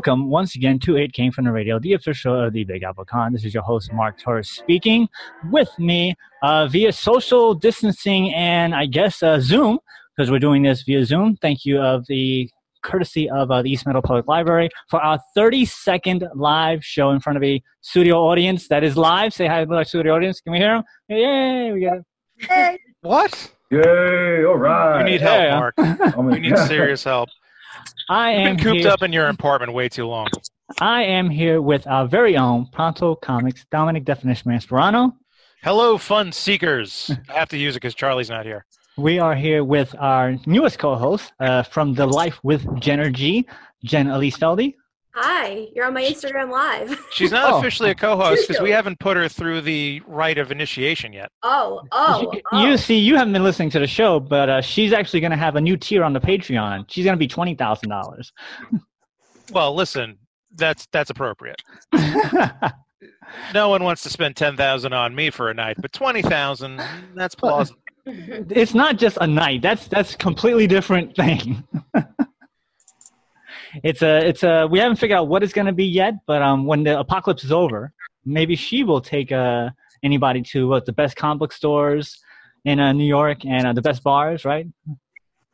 Welcome once again to It Came From the Radio, the official of the Big Apple Con. This is your host, Mark Torres, speaking with me uh, via social distancing and I guess uh, Zoom, because we're doing this via Zoom. Thank you of the courtesy of uh, the East Meadow Public Library for our 30 second live show in front of a studio audience that is live. Say hi to our studio audience. Can we hear them? Yay, we got it. Hey. What? Yay, all right. We need help, Mark. we need serious help. I am You've been cooped here, up in your apartment way too long. I am here with our very own Pronto Comics, Dominic Definition Masperano. Hello, fun seekers. I have to use it because Charlie's not here. We are here with our newest co-host uh, from The Life with Jenner G, Jen Elise Feldy. Hi, you're on my Instagram live. She's not Oh. officially a co-host because we haven't put her through the rite of initiation yet. Oh, oh, you, oh. you see, you haven't been listening to the show, but uh, she's actually going to have a new tier on the Patreon. She's going to be twenty thousand dollars. Well, listen, that's that's appropriate. No one wants to spend ten thousand on me for a night, but twenty thousand, that's plausible. it's not just a night. That's that's a completely different thing. it's a it's a we haven't figured out what it's going to be yet, but um, when the apocalypse is over, maybe she will take uh anybody to what the best comic book stores in uh, New York and uh, the best bars, right?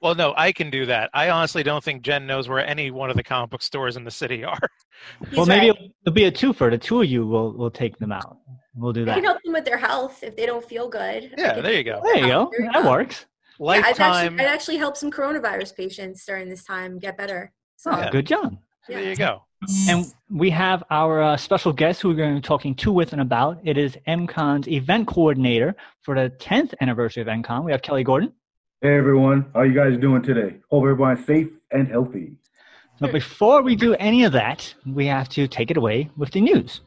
Well, no, I can do that. I honestly don't think Jen knows where any one of the comic book stores in the city are. He's well, maybe right. it'll, it'll be a twofer. The two of you will will take them out. We'll do I that. can help them with their health if they don't feel good. Yeah, there you go. There you go. That go. works. Yeah, I'd Lifetime. actually, I'd actually help some coronavirus patients during this time get better. So, Oh, Yeah. good job. yeah. There you go. And we have our uh, special guest who we're going to be talking to, with, and about. It is MCON's event coordinator for the 10th anniversary of MCON. We have Kelly Gordon. Hey everyone, how you guys doing today? Hope everyone's safe and healthy. But before we do any of that, we have to take it away with the news.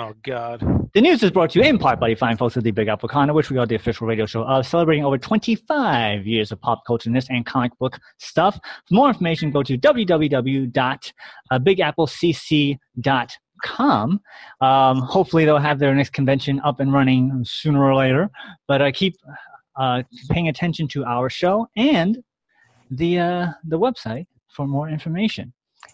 Oh God. The news is brought to you in part by the fine folks of the Big Apple Con, which we are the official radio show of, celebrating over 25 years of pop culture and comic book stuff. For more information, go to www.bigapplecc.com. Um, hopefully, they'll have their next convention up and running sooner or later. But uh, keep uh, paying attention to our show and the uh, the website for more information.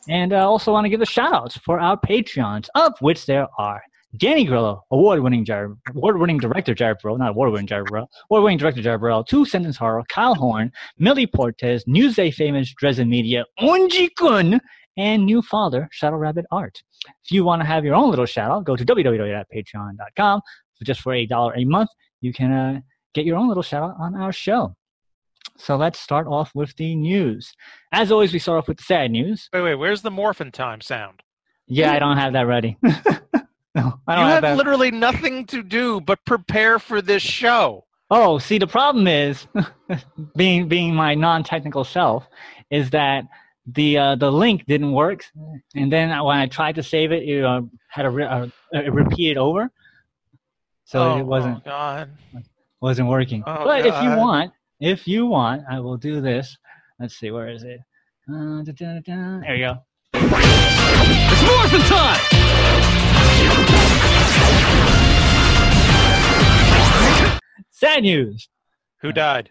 And I also want to give a shout out for our Patreons, of which there are Danny Grillo, award-winning Jared, award-winning director Jared Burrell, not award-winning Jared Burrell, award-winning director Jared Burrell, Two Sentence Horror, Kyle Horn, Millie Portes, Newsday famous Dresden Media, Unji Kun, and new father Shadow Rabbit Art. If you want to have your own little shout out, go to www.patreon.com. So just for a dollar a month, you can uh, get your own little shout out on our show. So let's start off with the news. As always, we start off with the sad news. Wait, wait. Where's the morphin time sound? Yeah, I don't have that ready. no, I don't You have have that. literally nothing to do but prepare for this show. Oh, see, the problem is, being being my non-technical self, is that the uh, the link didn't work, and then when I tried to save it, it uh, had a, re- uh, it repeated over, so oh, it wasn't Oh, God. wasn't working. Oh, but if you want, if you want, I will do this. Let's see, where is it? Uh, da, da, da. There you go. It's morphin' time! Sad news. Who died?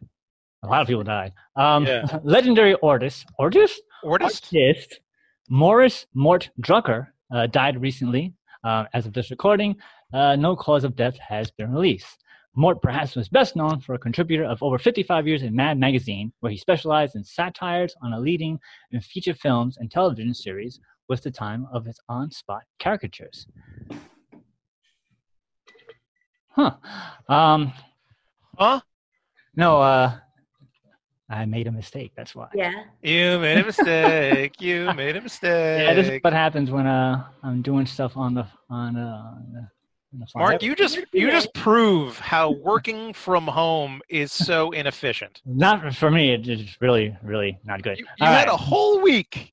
A lot of people died. Um, Yeah. Legendary artist, artist, Ortist? artist Morris Mort Drucker uh, died recently. Uh, as of this recording, uh, no cause of death has been released. Mort perhaps was best known for a contributor of over 55 years in Mad Magazine, where he specialized in satires on a leading in feature films and television series with the time of his on-spot caricatures. Huh. Um, Huh? no, uh, I made a mistake. That's why. Yeah. You made a mistake. you made a mistake. Yeah, this is what happens when uh I'm doing stuff on the on uh on the, Mark, you just you just prove how working from home is so inefficient. Not for me. it- It's really, really not good. You, you had right. a whole week.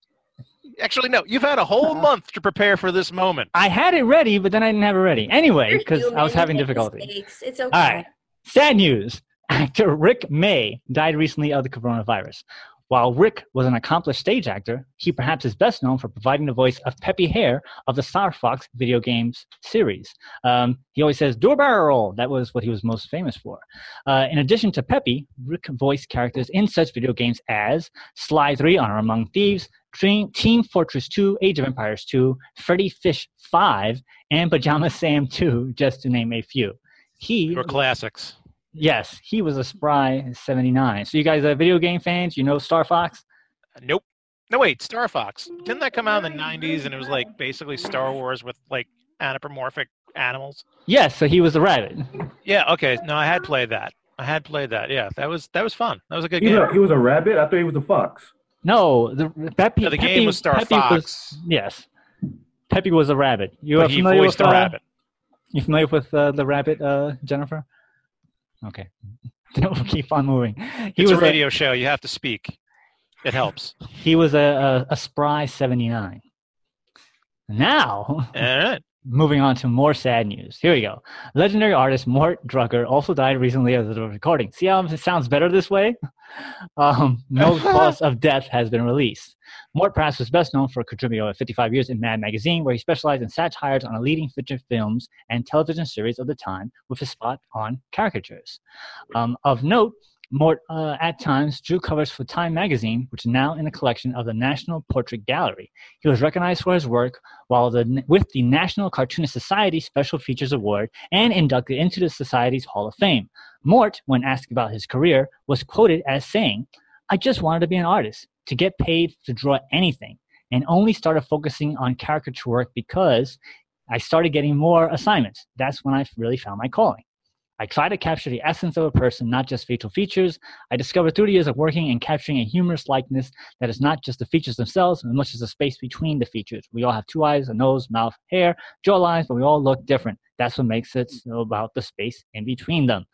Actually, no, you've had a whole month to prepare for this moment. I had it ready, but then I didn't have it ready anyway because I was having difficulty. mistakes. It's okay. All right. Sad news. Actor Rick May died recently of the coronavirus. While Rick was an accomplished stage actor, he perhaps is best known for providing the voice of Peppy Hare of the Star Fox video games series. Um, he always says, do barrel roll. That was what he was most famous for. Uh, in addition to Peppy, Rick voiced characters in such video games as Sly 3, Honor Among Thieves, Team Fortress 2, Age of Empires 2, Freddy Fish 5, and Pajama Sam 2, just to name a few. He Your classics. Yes, he was a spry 79. So you guys are video game fans? You know Star Fox? Nope. No, wait, Star Fox. Didn't that come out in the 90s and it was like basically Star Wars with like anthropomorphic animals? Yes, so he was a rabbit. Yeah, okay. No, I had played that. I had played that. Yeah, that was that was fun. That was a good He game. was, a, he was a rabbit. I thought he was a fox. No, the Peppy, Yeah, the Peppy- game was Star Peppy Was, Fox, yes. Peppy was a rabbit. You but are he familiar voiced with a uh, rabbit. You familiar with uh, the rabbit, uh, Jennifer? Okay. we'll keep on moving. He It's was a radio show. You have to speak. It helps. he was a, a, a spry 79. Now, All right. Moving on to more sad news. Here we go. Legendary artist Mort Drucker also died recently as of the recording. See how it sounds better this way? Um, no cause of death has been released. Mort perhaps was best known for contributing over 55 years in Mad Magazine, where he specialized in satires on a leading feature films and television series of the time with a spot on caricatures. Um, of note, Mort uh, at times drew covers for Time magazine, which is now in the collection of the National Portrait Gallery. He was recognized for his work while the, with the National Cartoonist Society Special Features Award and inducted into the Society's Hall of Fame. Mort, when asked about his career, was quoted as saying, I just wanted to be an artist, to get paid to draw anything, and only started focusing on caricature work because I started getting more assignments. That's when I really found my calling. I try to capture the essence of a person, not just facial features. I discovered through the years of working and capturing a humorous likeness that is not just the features themselves, as much as the space between the features. We all have two eyes, a nose, mouth, hair, jaw lines, but we all look different. That's what makes it about the space in between them.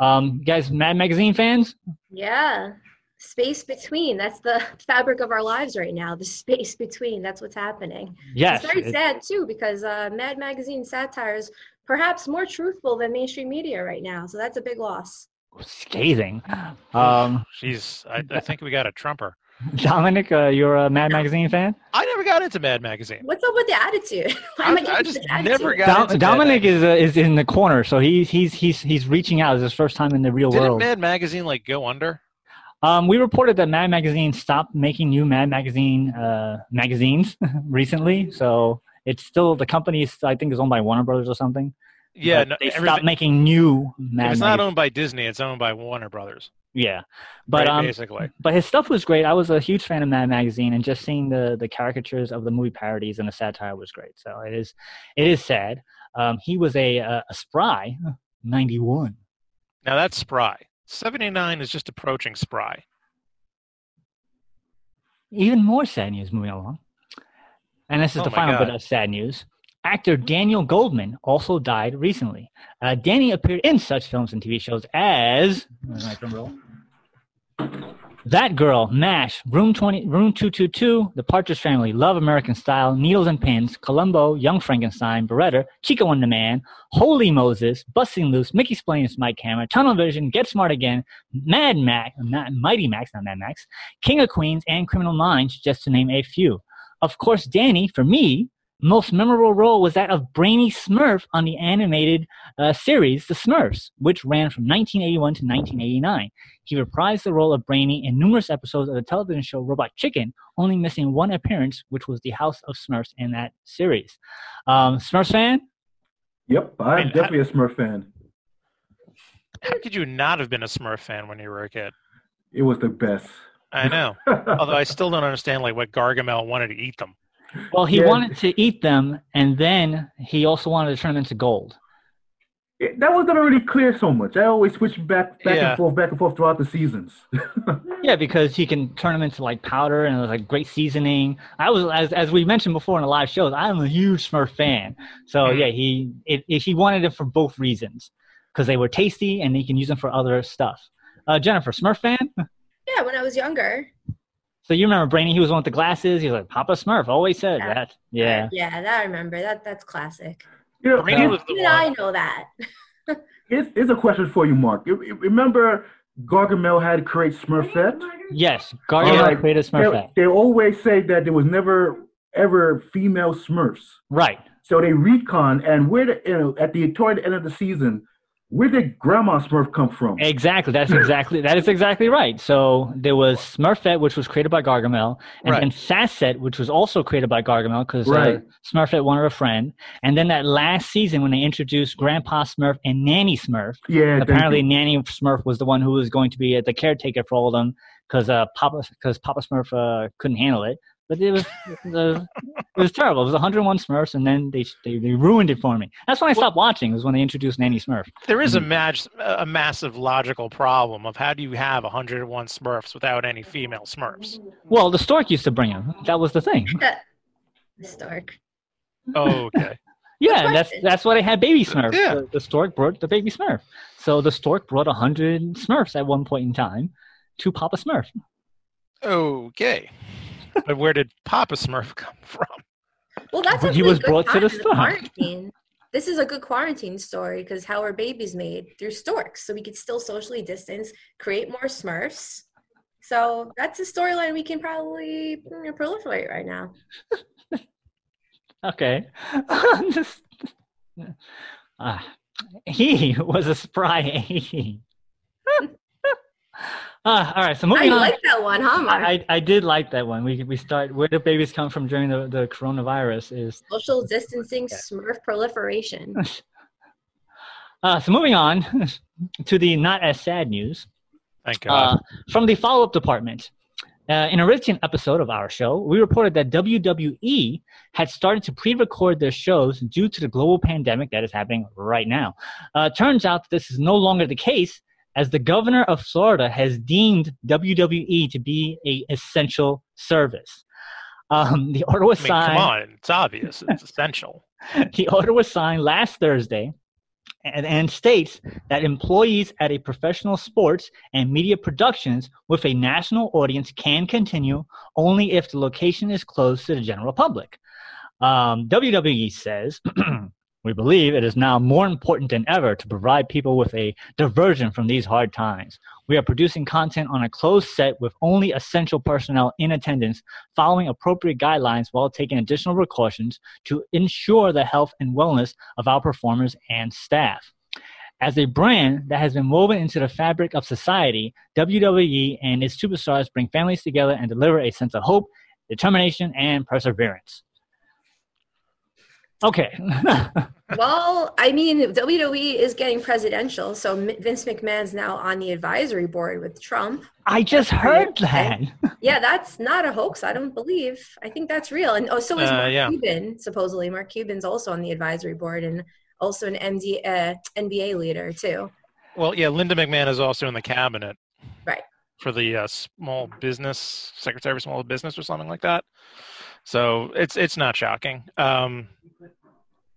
Um, you guys, Mad Magazine fans? Yeah. Space between. That's the fabric of our lives right now. The space between. That's what's happening. Yes. it's very sad too because uh, Mad Magazine satire is perhaps more truthful than mainstream media right now. So that's a big loss. scathing. Um, Jeez, I, I think we got a trumper. Dominic, uh, you're a Mad Magazine fan? I never got into Mad Magazine. What's up with the attitude? Why am I, I, just such never got Dom- into Dominic Magazine. is uh, is in the corner, so he's he's he's he's reaching out. It's his first time in the real world. Didn't world. Mad Magazine like go under? Um, we reported that Mad Magazine stopped making new Mad Magazine uh, magazines recently, so it's still the company. Is, I think is owned by Warner Brothers or something. Yeah, no, they stopped making new Mad. it's not owned by Disney, it's owned by Warner Brothers. yeah, but right, um, basically. but his stuff was great. I was a huge fan of Mad Magazine, and just seeing the the caricatures of the movie parodies and the satire was great. So it is it is sad. Um, he was a a, a spry ninety one. Now that's spry. 79 is just approaching spry. Even more sad news moving along. And this is Oh the final God. bit of sad news. Actor Daniel Goldman also died recently. Uh, Danny appeared in such films and TV shows as where's my drum roll? That Girl, MASH, Room 20, Room 222, The Partridge Family, Love American Style, Needles and Pins, Columbo, Young Frankenstein, Baretta, Chico and the Man, Holy Moses, Busting Loose, Mickey Spillane's, Mike Hammer, Tunnel Vision, Get Smart Again, Mad Max, not Mighty Max, not Mad Max, King of Queens, and Criminal Minds, just to name a few. Of course, Danny, for me, most memorable role was that of Brainy Smurf on the animated uh, series The Smurfs, which ran from 1981 to 1989. He reprised the role of Brainy in numerous episodes of the television show Robot Chicken, only missing one appearance, which was the House of Smurfs in that series. Um, Smurfs fan? Yep, I'm mean, definitely a Smurf fan. How could you not have been a Smurf fan when you were a kid? It was the best. I know. Although I still don't understand like what Gargamel wanted to eat them. Well, he Yeah. wanted to eat them, and then he also wanted to turn them into gold. it- that wasn't really clear so much. I always switched back, back Yeah. and forth, back and forth throughout the seasons. Yeah, because he can turn them into like powder and it was like great seasoning. I was as as we mentioned before in the live shows, I'm a huge Smurf fan. So Mhm. yeah, he it, it, he wanted it for both reasons because they were tasty and he can use them for other stuff. Uh, Jennifer, Smurf fan. Yeah, when I was younger. So you remember Brainy? He was one with the glasses. He was like Papa Smurf. Always said Yeah. that. Yeah. Yeah, that I remember. That that's classic. You know, Brainy was the Even I know that. here's, here's a question for you, Mark. You- you Remember Gargamel had create Smurfette? Yes. Gargamel Alright. created They, Smurfette. they always say that there was never ever female Smurfs. Right. So they recon, and where the, you know, at the toward the end of the season, where did Grandma Smurf come from? Exactly. That's exactly that is exactly right. So there was Smurfette, which was created by Gargamel, and Right. then Sassette, which was also created by Gargamel because Right. uh, Smurfette wanted a friend. And then that last season when they introduced Grandpa Smurf and Nanny Smurf, Yeah, apparently. Nanny Smurf was the one who was going to be uh, the caretaker for all of them because uh, Papa because Papa Smurf uh, couldn't handle it. But it was the, it was terrible. It was 101 Smurfs, and then they, they they ruined it for me. That's when I stopped watching. Was when they introduced Nanny Smurf. There is a, Mhm. mag- a massive logical problem of how do you have 101 Smurfs without any female Smurfs? Well, the stork used to bring them. That was the thing. The stork. Oh, okay. Yeah, that's question. that's why they had baby Smurf. Yeah. The, the stork brought the baby Smurf. So the stork brought hundred Smurfs at one point in time to Papa Smurf. Okay. But where did Papa Smurf come from? Well, that's But a he was good brought to time the in stork. quarantine. This is a good quarantine story because how are babies made through storks? So we could still socially distance, create more Smurfs. So that's a storyline we can probably mm, proliferate right now. Okay. Just- Ah, he was a spry he. Ah, all right, so I moving on. like that one, huh, Mark? I, I I did like that one. We we start where do babies come from during the, the coronavirus is Social distancing, Smurf proliferation. uh, so moving on to the not as sad news. Thank God. Uh, from the follow up department. Uh, in a recent episode of our show, we reported that WWE had started to pre record their shows due to the global pandemic that is happening right now. Uh, turns out this is no longer the case, as the governor of Florida has deemed WWE to be a essential service. Um, the order was I mean, signed. come on. It's obvious. It's essential. the order was signed last Thursday and, and states that employees at a professional sports and media productions with a national audience can continue only if the location is closed to the general public. Um, WWE says, We believe it is now more important than ever to provide people with a diversion from these hard times. We are producing content on a closed set with only essential personnel in attendance, following appropriate guidelines while taking additional precautions to ensure the health and wellness of our performers and staff. As a brand that has been woven into the fabric of society, WWE and its superstars bring families together and deliver a sense of hope, determination, and perseverance. Okay. well, I mean, WWE is getting presidential, so Vince McMahon's now on the advisory board with Trump. I just heard that. Yeah, that's not a hoax. I don't believe. I think that's real. And oh, so is Uh, Mark yeah. Cuban. Supposedly, Mark Cuban's also on the advisory board and also an MD, uh, NBA leader too. Well, yeah, Linda McMahon is also in the cabinet. Right. For the uh, small business secretary of small business or something like that. So it's it's not shocking. Um,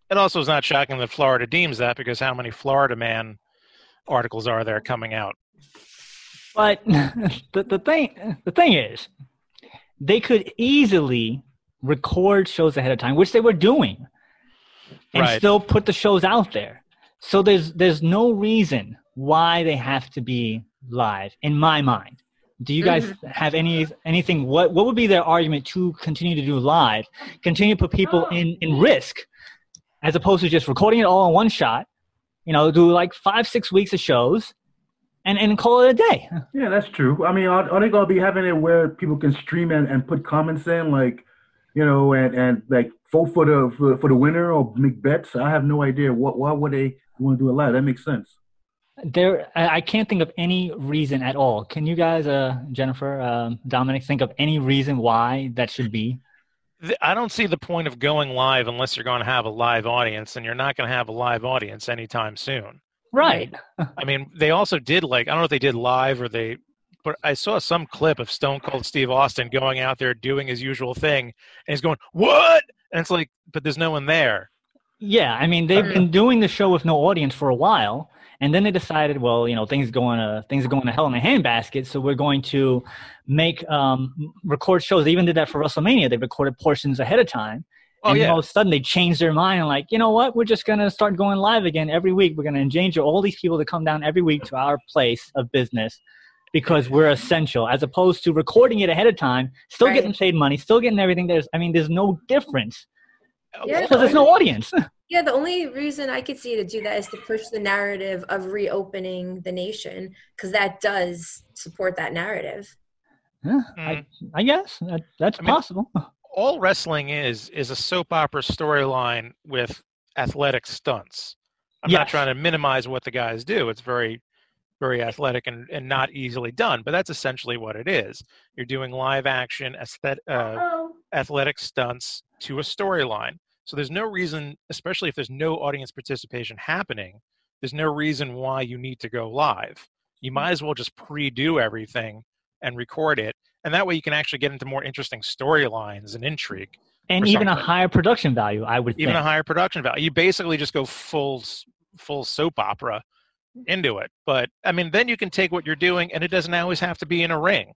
it also is not shocking that Florida deems that because how many Florida man articles are there coming out? But the, the thing the thing is, they could easily record shows ahead of time, which they were doing, and Right. still put the shows out there. So there's there's no reason why they have to be live, in my mind. Do you guys mm-hmm. have any anything? What what would be their argument to continue to do live, continue to put people oh. in in risk, as opposed to just recording it all in one shot? You know, do like five six weeks of shows, and and call it a day. Yeah, that's true. I mean, are, are they gonna be having it where people can stream and, and put comments in, like, you know, and, and like vote for the for, for the winner or make bets? I have no idea. What why would they want to do a live? That makes sense. There, I can't think of any reason at all. Can you guys, uh, Jennifer, um, Dominic, think of any reason why that should be? Th- I don't see the point of going live unless you're going to have a live audience, and you're not going to have a live audience anytime soon. Right. I mean, they also did like I don't know if they did live or they, but I saw some clip of Stone Cold Steve Austin going out there doing his usual thing, and he's going what? And it's like, but there's no one there. Yeah, I mean they've been doing the show with no audience for a while, and then they decided, well, you know, things going to things are going to hell in a handbasket, so we're going to make um, record shows. They even did that for WrestleMania. They recorded portions ahead of time, Oh and yeah, all of a sudden they changed their mind and like, you know what? We're just gonna start going live again every week. We're gonna endanger all these people to come down every week to our place of business because we're essential, as opposed to recording it ahead of time, still Right. getting paid money, still getting everything. There's, I mean, there's no difference Yeah. because there's no audience. Yeah, the only reason I could see to do that is to push the narrative of reopening the nation because that does support that narrative. Yeah, Mm. I, I guess that, that's I mean- possible. all wrestling is is a soap opera storyline with athletic stunts. I'm not trying to minimize what the guys do. It's very, very athletic and, and not easily done, but that's essentially what it is. You're doing live action aesthet- uh, athletic stunts to a storyline. So there's no reason, especially if there's no audience participation happening, there's no reason why you need to go live. You hmm. might as well just pre-do everything and record it, and that way you can actually get into more interesting storylines and intrigue, And even a higher production value, I would even think. a higher production value. You basically just go full full soap opera into it. But I mean, then you can take what you're doing, and it doesn't always have to be in a ring.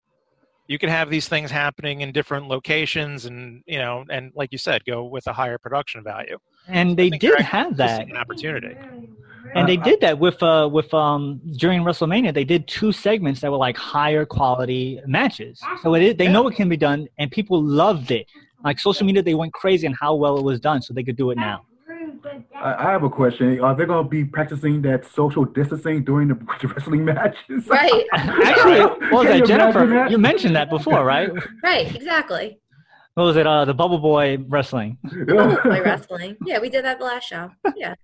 You can have these things happening in different locations, and you know, and like you said, go with a higher production value. and they did have that. An opportunity. And they Uh, did that with uh with um during WrestleMania. They did two segments that were like higher quality matches. So it is, they know it can be done, and people loved it. Like social media, they went crazy on how well it was done, so they could do it now. I, I have a question. Are they going to be practicing that social distancing during the, the wrestling matches? Right, Actually, what was that, you Jennifer? that? You mentioned that before, right? right, exactly. What was it? Uh, the Bubble Boy wrestling. Play wrestling. Yeah, we did that the last show. Yeah.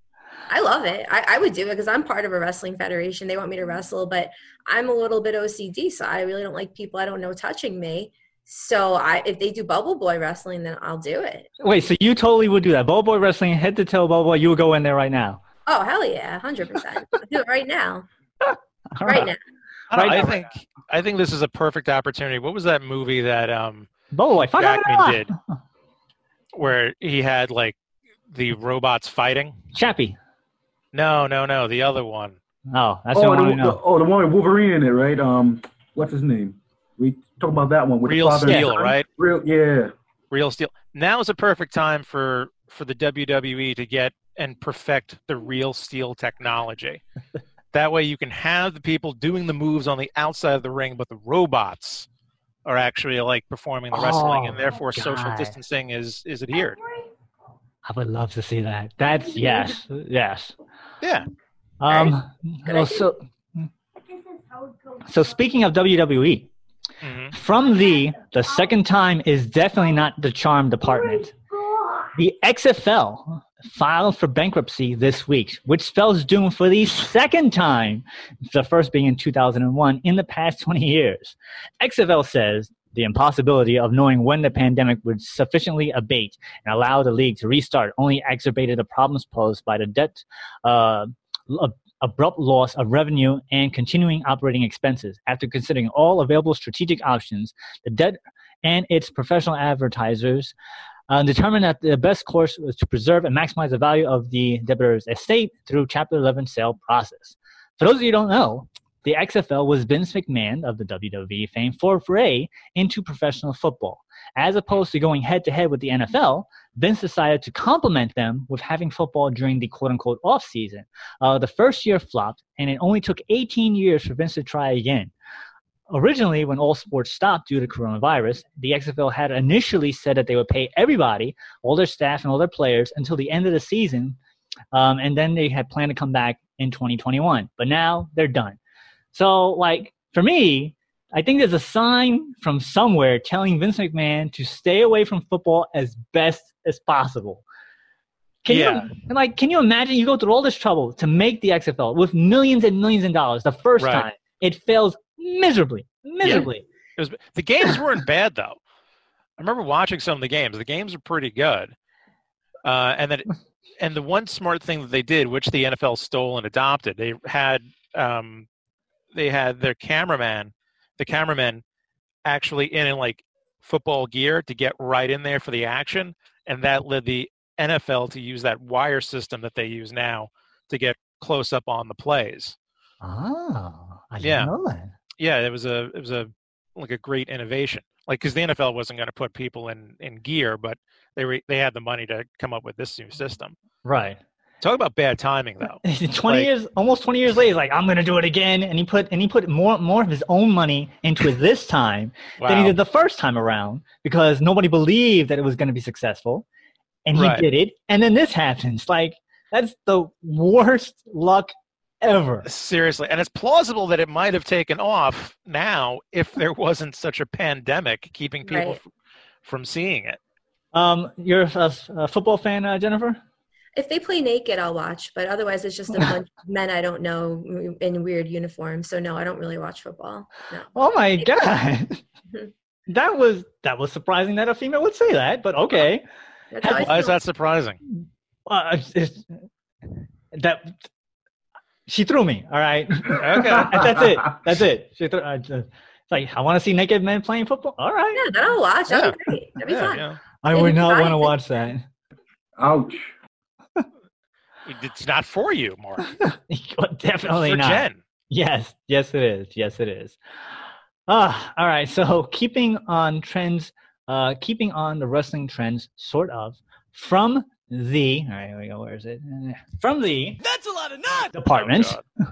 I love it. I, I would do it because I'm part of a wrestling federation. They want me to wrestle, but I'm a little bit OCD, so I really don't like people I don't know touching me. So I, if they do Bubble Boy wrestling, then I'll do it. Wait, so you totally would do that? Bubble Boy wrestling, head to toe Bubble Boy. You would go in there right now. Oh hell yeah, hundred percent. Do it right now. All Right now. I, Right I now. think I think this is a perfect opportunity. What was that movie that um, Bubble Boy. fuck it Jackman did, where he had like the robots fighting? Chappie. No, no, no, the other one. Oh, that's the oh, one the, I the, oh, the one with Wolverine in it, right? Um, what's his name? We talk about that one with Real the and Steel, son. right? Real, yeah. Real Steel. Now is a perfect time for for the WWE to get and perfect the Real Steel technology. that way, you can have the people doing the moves on the outside of the ring, but the robots are actually like performing the wrestling, and Oh, therefore social distancing is is adhered. I would love to see that. That's yes, yes. Yeah. Um. Well, so so speaking of WWE, hmm from the the second time is definitely not the charm department. The XFL filed for bankruptcy this week, which spells doom for the second time, the first being in 2001, in the past 20 years. XFL says the impossibility of knowing when the pandemic would sufficiently abate and allow the league to restart only exacerbated the problems posed by the debt, uh, ab- abrupt loss of revenue, and continuing operating expenses. After considering all available strategic options, the debt and its professional advertisers uh, determined that the best course was to preserve and maximize the value of the debitor's estate through Chapter 11 sale process. For those of you who don't know, the XFL was Vince McMahon of the WWE fame for foray into professional football. As opposed to going head to head with the NFL, Vince decided to complement them with having football during the quote unquote off season. Uh, the first year flopped, and it only took 18 years for Vince to try again. Originally, when all sports stopped due to coronavirus, the XFL had initially said that they would pay everybody, all their staff and all their players, until the end of the season, um, and then they had planned to come back in 2021. But now they're done. So, like for me, I think there's a sign from somewhere telling Vince McMahon to stay away from football as best as possible. Can Yeah. you and, like can you imagine you go through all this trouble to make the XFL with millions and millions of dollars the first Right. time it fails miserably, miserably. It was the games weren't bad though. I remember watching some of the games. The games are pretty good. Uh, and then, and the one smart thing that they did, which the NFL stole and adopted, they had um, they had their cameraman, the cameraman, actually in, in like football gear to get right in there for the action, and that led the NFL to use that wire system that they use now to get close up on the plays. Oh, I didn't Yeah. know that. Yeah, it was a it was a like a great innovation. Like because the NFL wasn't going to put people in in gear, but they were they had the money to come up with this new system. Right. Talk about bad timing, though. 20 Like- years almost 20 years later he's like i'm gonna do it again and he put and he put more more of his own money into it this time than he did the first time around because nobody believed that it was going to be successful and he Right. did it and then this happens like that's the worst luck ever Seriously, and it's plausible that it might have taken off now if there wasn't such a pandemic keeping people Right. f- from seeing it. um you're a, a football fan uh, jennifer If they play naked, I'll watch, but otherwise, it's just a bunch of men I don't know in weird uniforms. So no, I don't really watch football. No. oh my god that was that was surprising that a female would say that but okay That's Why is that surprising? uh, it's- it's- that she threw me all right Okay. that's it. That's it. She threw, uh, uh, it's like I want to see naked men playing football. All right. Yeah, that I'll watch. That'd be great. That'd be Yeah, fun. yeah. I And would not not want to watch that. Ouch. It's not for you, Mark. Definitely for not. Jen. Yes, yes, it is. Yes, it is. Ah, all right. So keeping on trends, uh, keeping on the wrestling trends, sort of from the. All right, here we go. Where is it? From the That's a lot of nuts! department. Oh,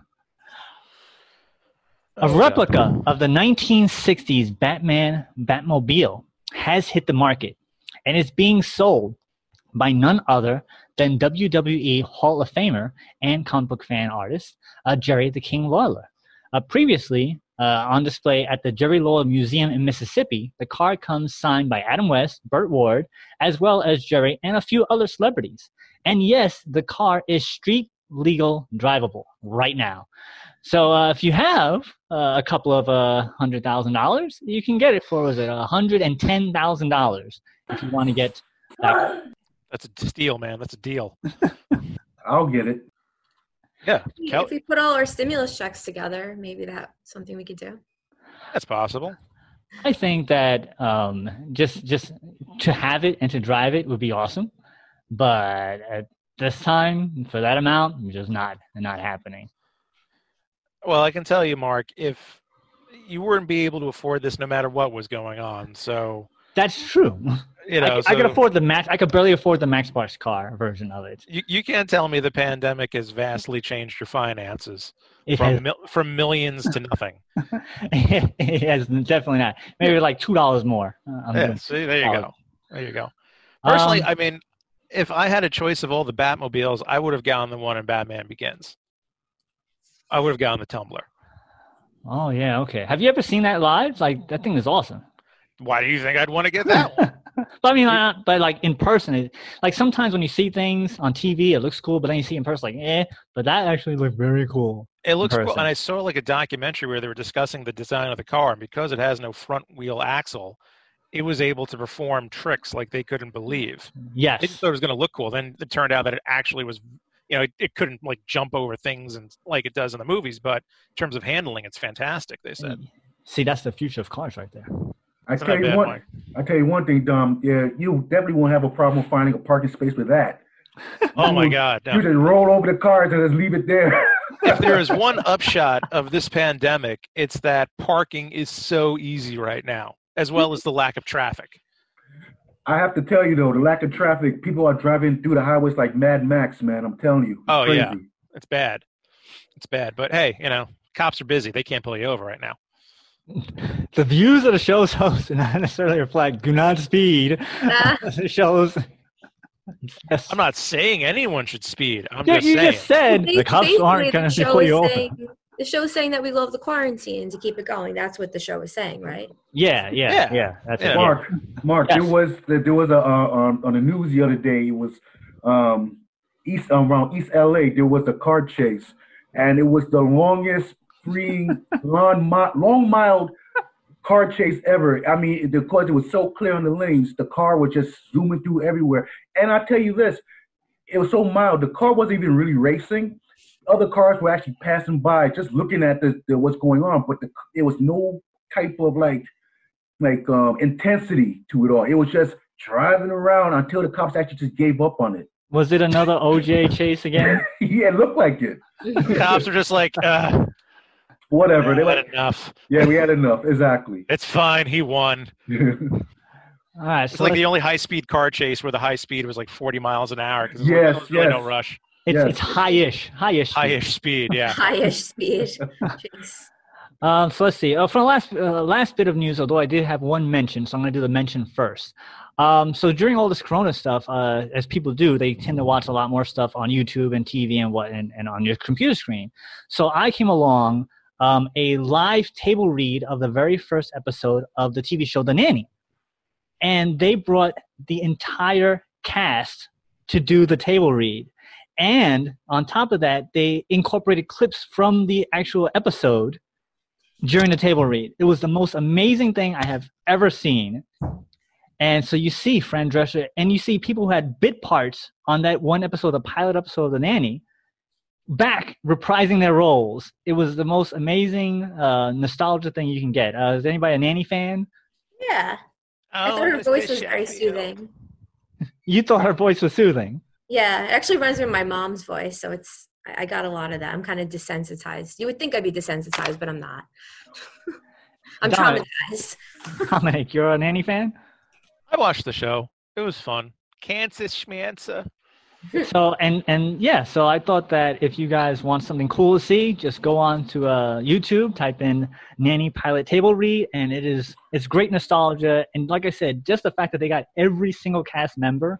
A Oh, God. replica of the 1960s Batman Batmobile has hit the market and is being sold by none other than WWE Hall of Famer and comic book fan artist uh, Jerry the King Lawler. Uh, previously uh, on display at the Jerry Lawler Museum in Mississippi, the car comes signed by Adam West, Burt Ward, as well as Jerry and a few other celebrities. And yes, the car is street legal drivable right now. So uh, if you have uh, a couple of uh, hundred thousand dollars, you can get it for was it a hundred and ten thousand dollars if you want to get that. That's a steal, man. That's a deal. I'll get it. Yeah, Kel- If we put all our stimulus checks together, maybe that's something we could do. that's possible. I think that um, just just to have it and to drive it would be awesome, but at this time for that amount, just not not happening. Well, I can tell you, Mark, if you wouldn't be able to afford this no matter what was going on. So, That's true. You know, I, I could afford the max. I could barely afford the Matchbox car version of it. you, you can't tell me the pandemic has vastly changed your finances It from has, mil- from millions to nothing. it has definitely not. Maybe like two dollars more. Uh, I'm yeah, doing- see, there you solid. go. There you go. Personally, Um, I mean, if I had a choice of all the Batmobiles, I would have gone the one in Batman Begins. I would have gone the Tumbler. Oh yeah, okay. Have you ever seen that live? Like that thing is awesome. Why do you think I'd want to get that one? but I mean, uh, but like in person, it, like sometimes when you see things on TV, it looks cool, but then you see it in person, like eh. But that actually looked very cool. It looks cool, and I saw like a documentary where they were discussing the design of the car, and because it has no front wheel axle, it was able to perform tricks like they couldn't believe. They just Yes. thought it was going to look cool. Then it turned out that it actually was, you know, it, it couldn't like jump over things and like it does in the movies, but in terms of handling, it's fantastic. They said. See, that's the future of cars right there. I tell you one. Mike. I tell you one thing, Dom. Yeah, you definitely won't have a problem finding a parking space with that. Oh my God! no. You just roll over the cars and just leave it there. if there is one upshot of this pandemic, it's that parking is so easy right now, as well as the lack of traffic. I have to tell you though, the lack of traffic, people are driving through the highways like Mad Max, man. I'm telling you. It's Oh, yeah. It's bad. It's bad. But hey, you know, cops are busy. They can't pull you over right now. The views of the show's host do not necessarily reflect do not speed. The show's. Yes. I'm not saying anyone should speed. I'm Yeah, just you saying. just said the cops aren't going to show pull is you over. saying- The show's saying that we love the quarantine to keep it going. That's what the show is saying, right? Yeah, yeah, Yeah. yeah. That's Yeah. it. Mark, Mark, Yes. there was there was a uh, on, on the news the other day. It was um, east around East LA. There was a car chase, and it was the longest free long long mile car chase ever. I mean, because it was so clear on the lanes, the car was just zooming through everywhere. And I tell you this, it was so mild. The car wasn't even really racing. Other cars were actually passing by, just looking at the, the what's going on. But the, it was no type of like like um, intensity to it all. It was just driving around until the cops actually just gave up on it. Was it another OJ chase again? yeah, it looked like it. Cops are just like, uh, Whatever. yeah, They had like, enough. yeah, we had enough. Exactly. It's fine. He won. All right, It's like the only high-speed car chase where the high speed was like 40 miles an hour. 'cause Yes, there was really no rush. it's, yes. it's high-ish, high-ish. speed. Highish speed, yeah. Highish speed. Jeez. Um, so let's see. Uh, for the last uh, last bit of news, although I did have one mention, so I'm going to do the mention first. Um, so during all this Corona stuff, uh, as people do, they tend to watch a lot more stuff on YouTube and TV and what and, and on your computer screen. So I came along um, a live table read of the very first episode of the TV show The Nanny, and they brought the entire cast to do the table read. And on top of that, they incorporated clips from the actual episode during the table read. It was the most amazing thing I have ever seen. And so you see Fran Drescher, and you see people who had bit parts on that one episode, the pilot episode of The Nanny, back reprising their roles. It was the most amazing uh, nostalgia thing you can get. Uh, is anybody a Nanny fan? Yeah. I Oh, thought her voice was very soothing. You thought her voice was soothing. Yeah, it actually reminds me of my mom's voice, so it's I I got a lot of that. I'm kind of desensitized. You would think I'd be desensitized, but I'm not. I'm Got traumatized. Dominic, you're a Nanny fan? I watched the show. It was fun. Kansas schmanza. So and and yeah so i thought that if you guys want something cool to see just go on to uh, youtube type in nanny pilot table read and it is it's great nostalgia and like i said just the fact that they got every single cast member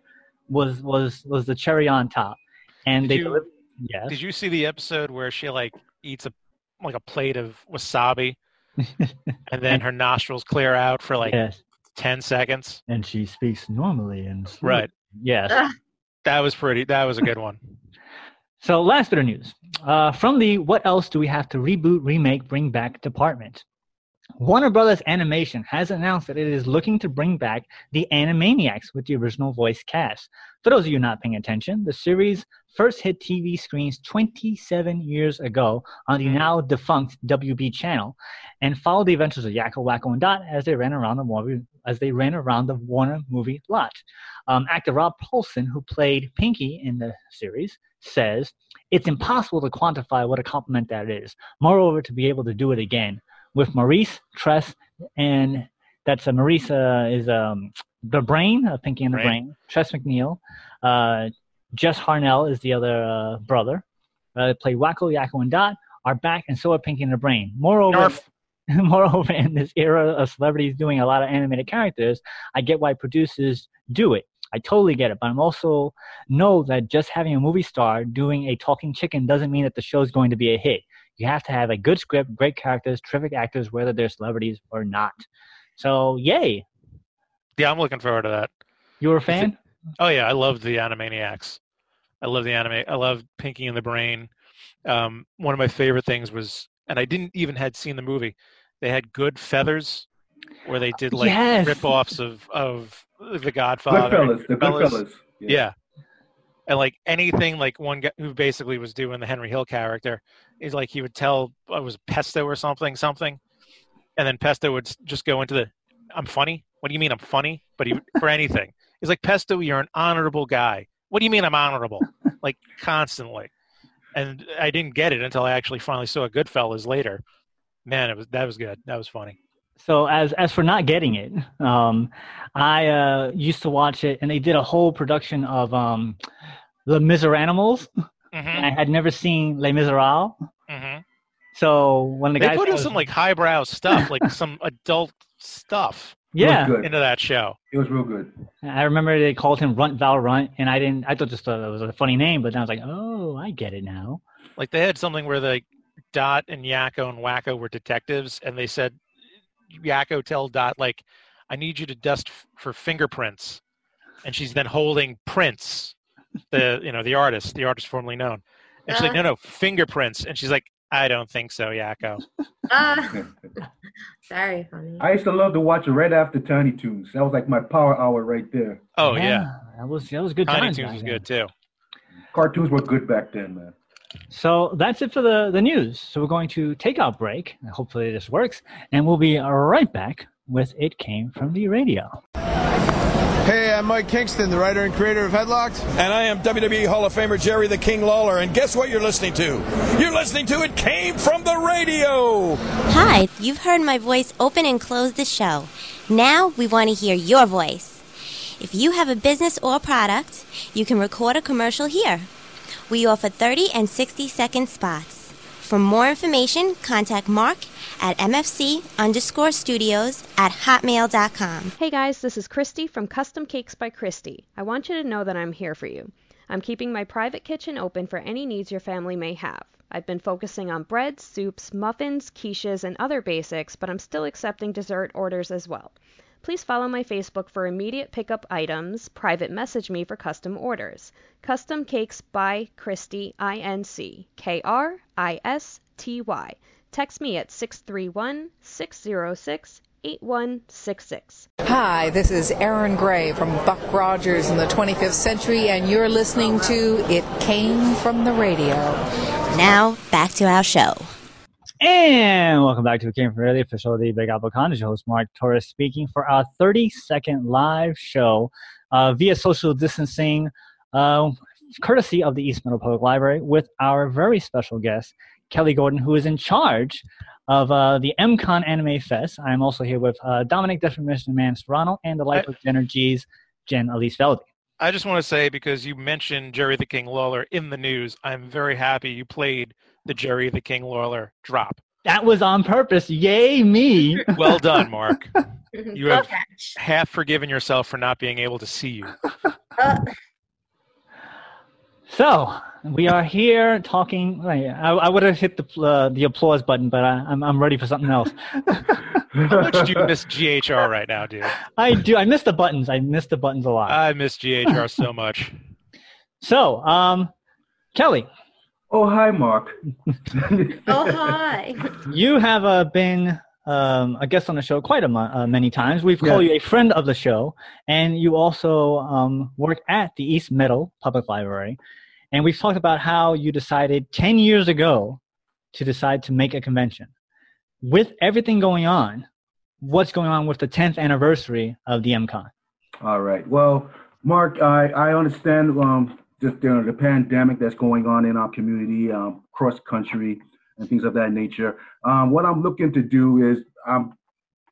was was was the cherry on top and Did they you- delivered- yes Did you see the episode where she like eats a like a plate of wasabi and then her nostrils clear out for like yes 10 seconds? and she speaks normally and smooth. Right. yes Ugh. That was pretty that was a good one. So, last bit of news uh, from the What Else Do We Have to Reboot, Remake, Bring Back department. Warner Brothers Animation has announced that it is looking to bring back the Animaniacs with the original voice cast. For those of you not paying attention, the series first hit TV screens 27 years ago on the now defunct WB channel, and followed the adventures of Yakko, Wakko, and Dot as they ran around the movie as they ran around the Warner movie lot. Um, actor Rob Paulsen, who played Pinky in the series, says it's impossible to quantify what a compliment that is. Moreover, to be able to do it again with Maurice Tress, and that's uh, Maurice uh, is um, the brain of Pinky and the Brain. Brain. Tress MacNeille, uh, Jess Harnell is the other uh, brother. Uh, they play Wakko, Yakko, and Dot are back, and so are Pinky and the Brain. Moreover, Narf. moreover, in this era of celebrities doing a lot of animated characters, I get why producers do it. I totally get it, but I'm also know that just having a movie star doing a talking chicken doesn't mean that the show's going to be a hit. You have to have a good script, great characters, terrific actors, whether they're celebrities or not. So, yay! Yeah, I'm looking forward to that. You were a fan? Oh yeah, I love the Animaniacs. I love the anime. I love Pinky and the Brain. Um, one of my favorite things was, and I didn't even had seen the movie. They had Goodfeathers, where they did like Yes. rip-offs of of The Godfather. Goodfellas, the Goodfellas. Goodfellas. Yeah. And like anything, like one guy who basically was doing the Henry Hill character is like he would tell I was Pesto or something, something, and then Pesto would just go into the, "I'm funny." What do you mean I'm funny? But he for anything, he's like Pesto, you're an honorable guy. What do you mean I'm honorable? like constantly, and I didn't get it until I actually finally saw Goodfellas later. Man, it was that was good. That was funny. So as as for not getting it, um, I uh, used to watch it, and they did a whole production of um, the Miseranimals. hmm I had never seen Les Miserables. hmm So when the They guys put in was- some like highbrow stuff, like some adult stuff yeah, good. into that show. It was real good. I remember they called him Runt Val Runt, and I didn't. I thought just thought it was a funny name, but then I was like, oh, I get it now. Like they had something where like Dot and Yakko and Wakko were detectives, and they said Yakko tell Dot like, "I need you to dust f- for fingerprints," and she's then holding Prince, the you know the artist, the artist formerly known, and she's like, Uh. "No, no, fingerprints," and she's like, "I don't think so, Yakko." Uh, Very funny. I used to love to watch it right after Tiny Toons. That was like my power hour right there. Oh yeah, that was that was good. Tiny times Toons was then. good too. Cartoons were good back then, man. So that's it for the, the news. So we're going to take our break. Hopefully this works. And we'll be right back with It Came From the Radio. Hey, I'm Mike Kingston, the writer and creator of Headlocked. And I am WWE Hall of Famer Jerry the King Lawler. And guess what you're listening to? You're listening to It Came From the Radio. Hi, you've heard my voice open and close the show. Now we want to hear your voice. If you have a business or product, you can record a commercial here. We offer 30 and 60 second spots. For more information, contact Mark at MFC underscore studios at hotmail.com. Hey guys, this is Christy from Custom Cakes by Christy. I want you to know that I'm here for you. I'm keeping my private kitchen open for any needs your family may have. I've been focusing on breads, soups, muffins, quiches, and other basics, but I'm still accepting dessert orders as well. Please follow my Facebook for immediate pickup items, private message me for custom orders. Custom Cakes by Christy, I N C K R I S T Y. Text me at 631 606 8166. Hi, this is Erin Gray from Buck Rogers in the 25th Century, and you're listening to It Came From the Radio. Now, back to our show. And welcome back to the Came From the Radio official of the Big Apple Con. It's your host, Mark Torres, speaking for our 30 second live show uh, via social distancing, uh, courtesy of the East Meadow Public Library, with our very special guest, Kelly Gordon, who is in charge of uh, the MCon Anime Fest. I'm also here with uh, Dominic Definition Man Serrano and the Life of Jen G's Jen Elise Veldy. I just want to say because you mentioned Jerry the King Lawler in the news, I'm very happy you played the Jerry the King Lawler drop. That was on purpose. Yay, me. Well done, Mark. You have catch. half forgiven yourself for not being able to see you. Uh, So we are here talking. I, I would have hit the uh, the applause button, but I, I'm I'm ready for something else. How much do you miss GHR right now, dude? I do. I miss the buttons. I miss the buttons a lot. I miss GHR so much. so, um, Kelly, Oh, hi, Mark. oh, hi. you have uh, been um, a guest on the show quite a mo- uh, many times. We've called you a friend of the show, and you also um, work at the East Meadow Public Library. And we've talked about how you decided 10 years ago to decide to make a convention. With everything going on, what's going on with the 10th anniversary of the MCon? All right. Well, Mark, I, I understand um, just you know, the pandemic that's going on in our community, um, cross country, and things of that nature. Um, what I'm looking to do is I'm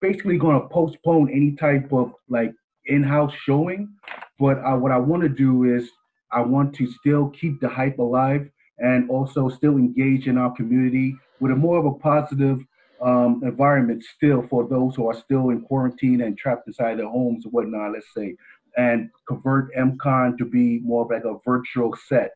basically going to postpone any type of like in-house showing, but uh, what I want to do is I want to still keep the hype alive and also still engage in our community with a more of a positive um, environment still for those who are still in quarantine and trapped inside their homes and whatnot, let's say, and convert MCon to be more of like a virtual set.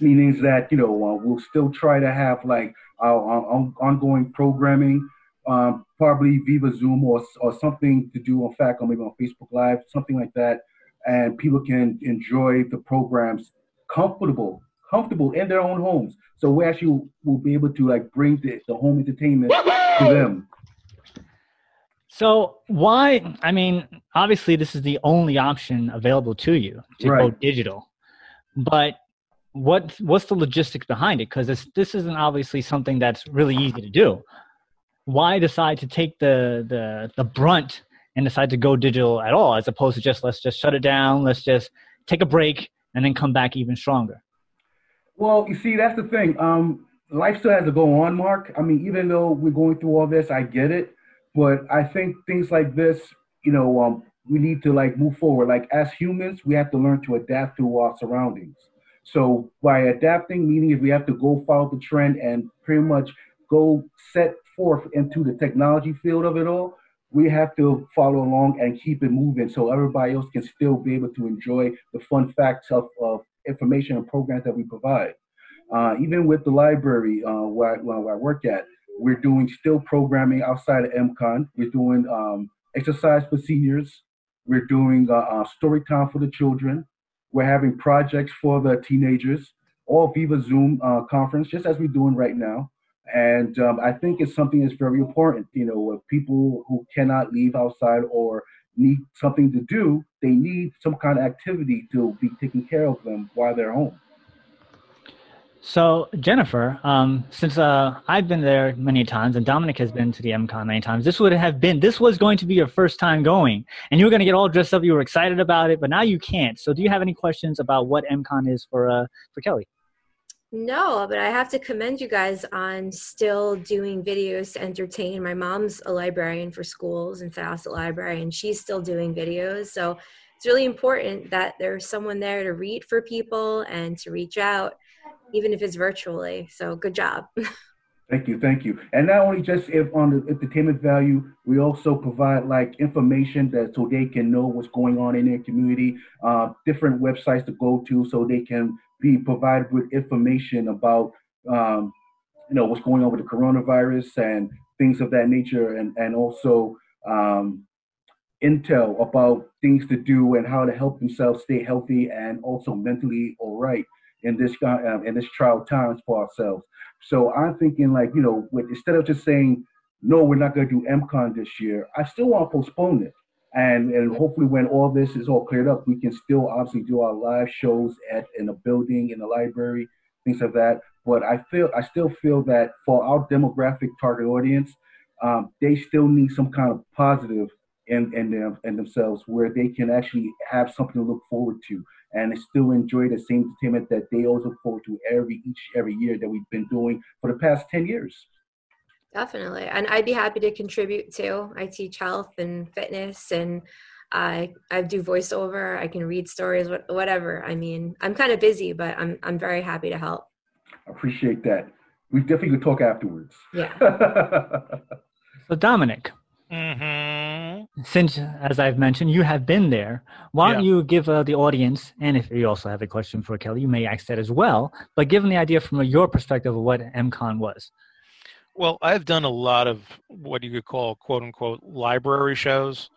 Meaning that, you know, uh, we'll still try to have like our, our on- ongoing programming, um, probably Viva Zoom or, or something to do on fact or maybe on Facebook Live, something like that. And people can enjoy the programs comfortable, comfortable in their own homes. So we actually will be able to like bring the, the home entertainment to them. So why? I mean, obviously, this is the only option available to you to go digital. But what what's the logistics behind it? Because this this isn't obviously something that's really easy to do. Why decide to take the the the brunt and decide to go digital at all, as opposed to just let's just shut it down, let's just take a break and then come back even stronger? Well, you see, that's the thing. Um, life still has to go on, Mark. I mean, even though we're going through all this, I get it. But I think things like this, you know, um, we need to like move forward. Like as humans, we have to learn to adapt to our surroundings. So by adapting, meaning if we have to go follow the trend and pretty much go set forth into the technology field of it all, we have to follow along and keep it moving so everybody else can still be able to enjoy the fun facts of, of information and programs that we provide. Uh, even with the library uh, where, I, where I work at, we're doing still programming outside of MCon. We're doing um, exercise for seniors. We're doing uh, uh, story time for the children. We're having projects for the teenagers, all Viva Zoom uh, conference, just as we're doing right now. And um, I think it's something that's very important. You know, people who cannot leave outside or need something to do, they need some kind of activity to be taking care of them while they're home. So Jennifer, um, since uh, I've been there many times and Dominic has been to the MCon many times, this would have been this was going to be your first time going, and you were going to get all dressed up. You were excited about it, but now you can't. So, do you have any questions about what MCon is for uh, for Kelly? No, but I have to commend you guys on still doing videos to entertain. My mom's a librarian for schools in Fawcett Library, and she's still doing videos. So it's really important that there's someone there to read for people and to reach out even if it's virtually. So good job. Thank you, thank you. And not only just if on the entertainment value, we also provide like information that so they can know what's going on in their community, uh, different websites to go to so they can be provided with information about um, you know what's going on with the coronavirus and things of that nature, and and also um, intel about things to do and how to help themselves stay healthy and also mentally all right in this um, in this trial times for ourselves. So I'm thinking like you know, with instead of just saying no, we're not going to do MCon this year, I still want to postpone it. And and hopefully when all this is all cleared up, we can still obviously do our live shows at in a building, in a library, things like that. But I feel I still feel that for our demographic target audience, um, they still need some kind of positive in in, them, in themselves where they can actually have something to look forward to and still enjoy the same entertainment that they also look forward to every each every year that we've been doing for the past 10 years. Definitely. And i'd be happy to contribute too. I teach health and fitness and i i do voiceover. I can read stories whatever. I mean i'm kind of busy but i'm i'm very happy to help. Appreciate that. We definitely could talk afterwards. Yeah. So dominic Mm-hmm. Since, as I've mentioned, you have been there, why don't you give uh, the audience, and if you also have a question for Kelly, you may ask that as well, but give them the idea from your perspective of what MCon was. Well, I've done a lot of what you could call quote unquote library shows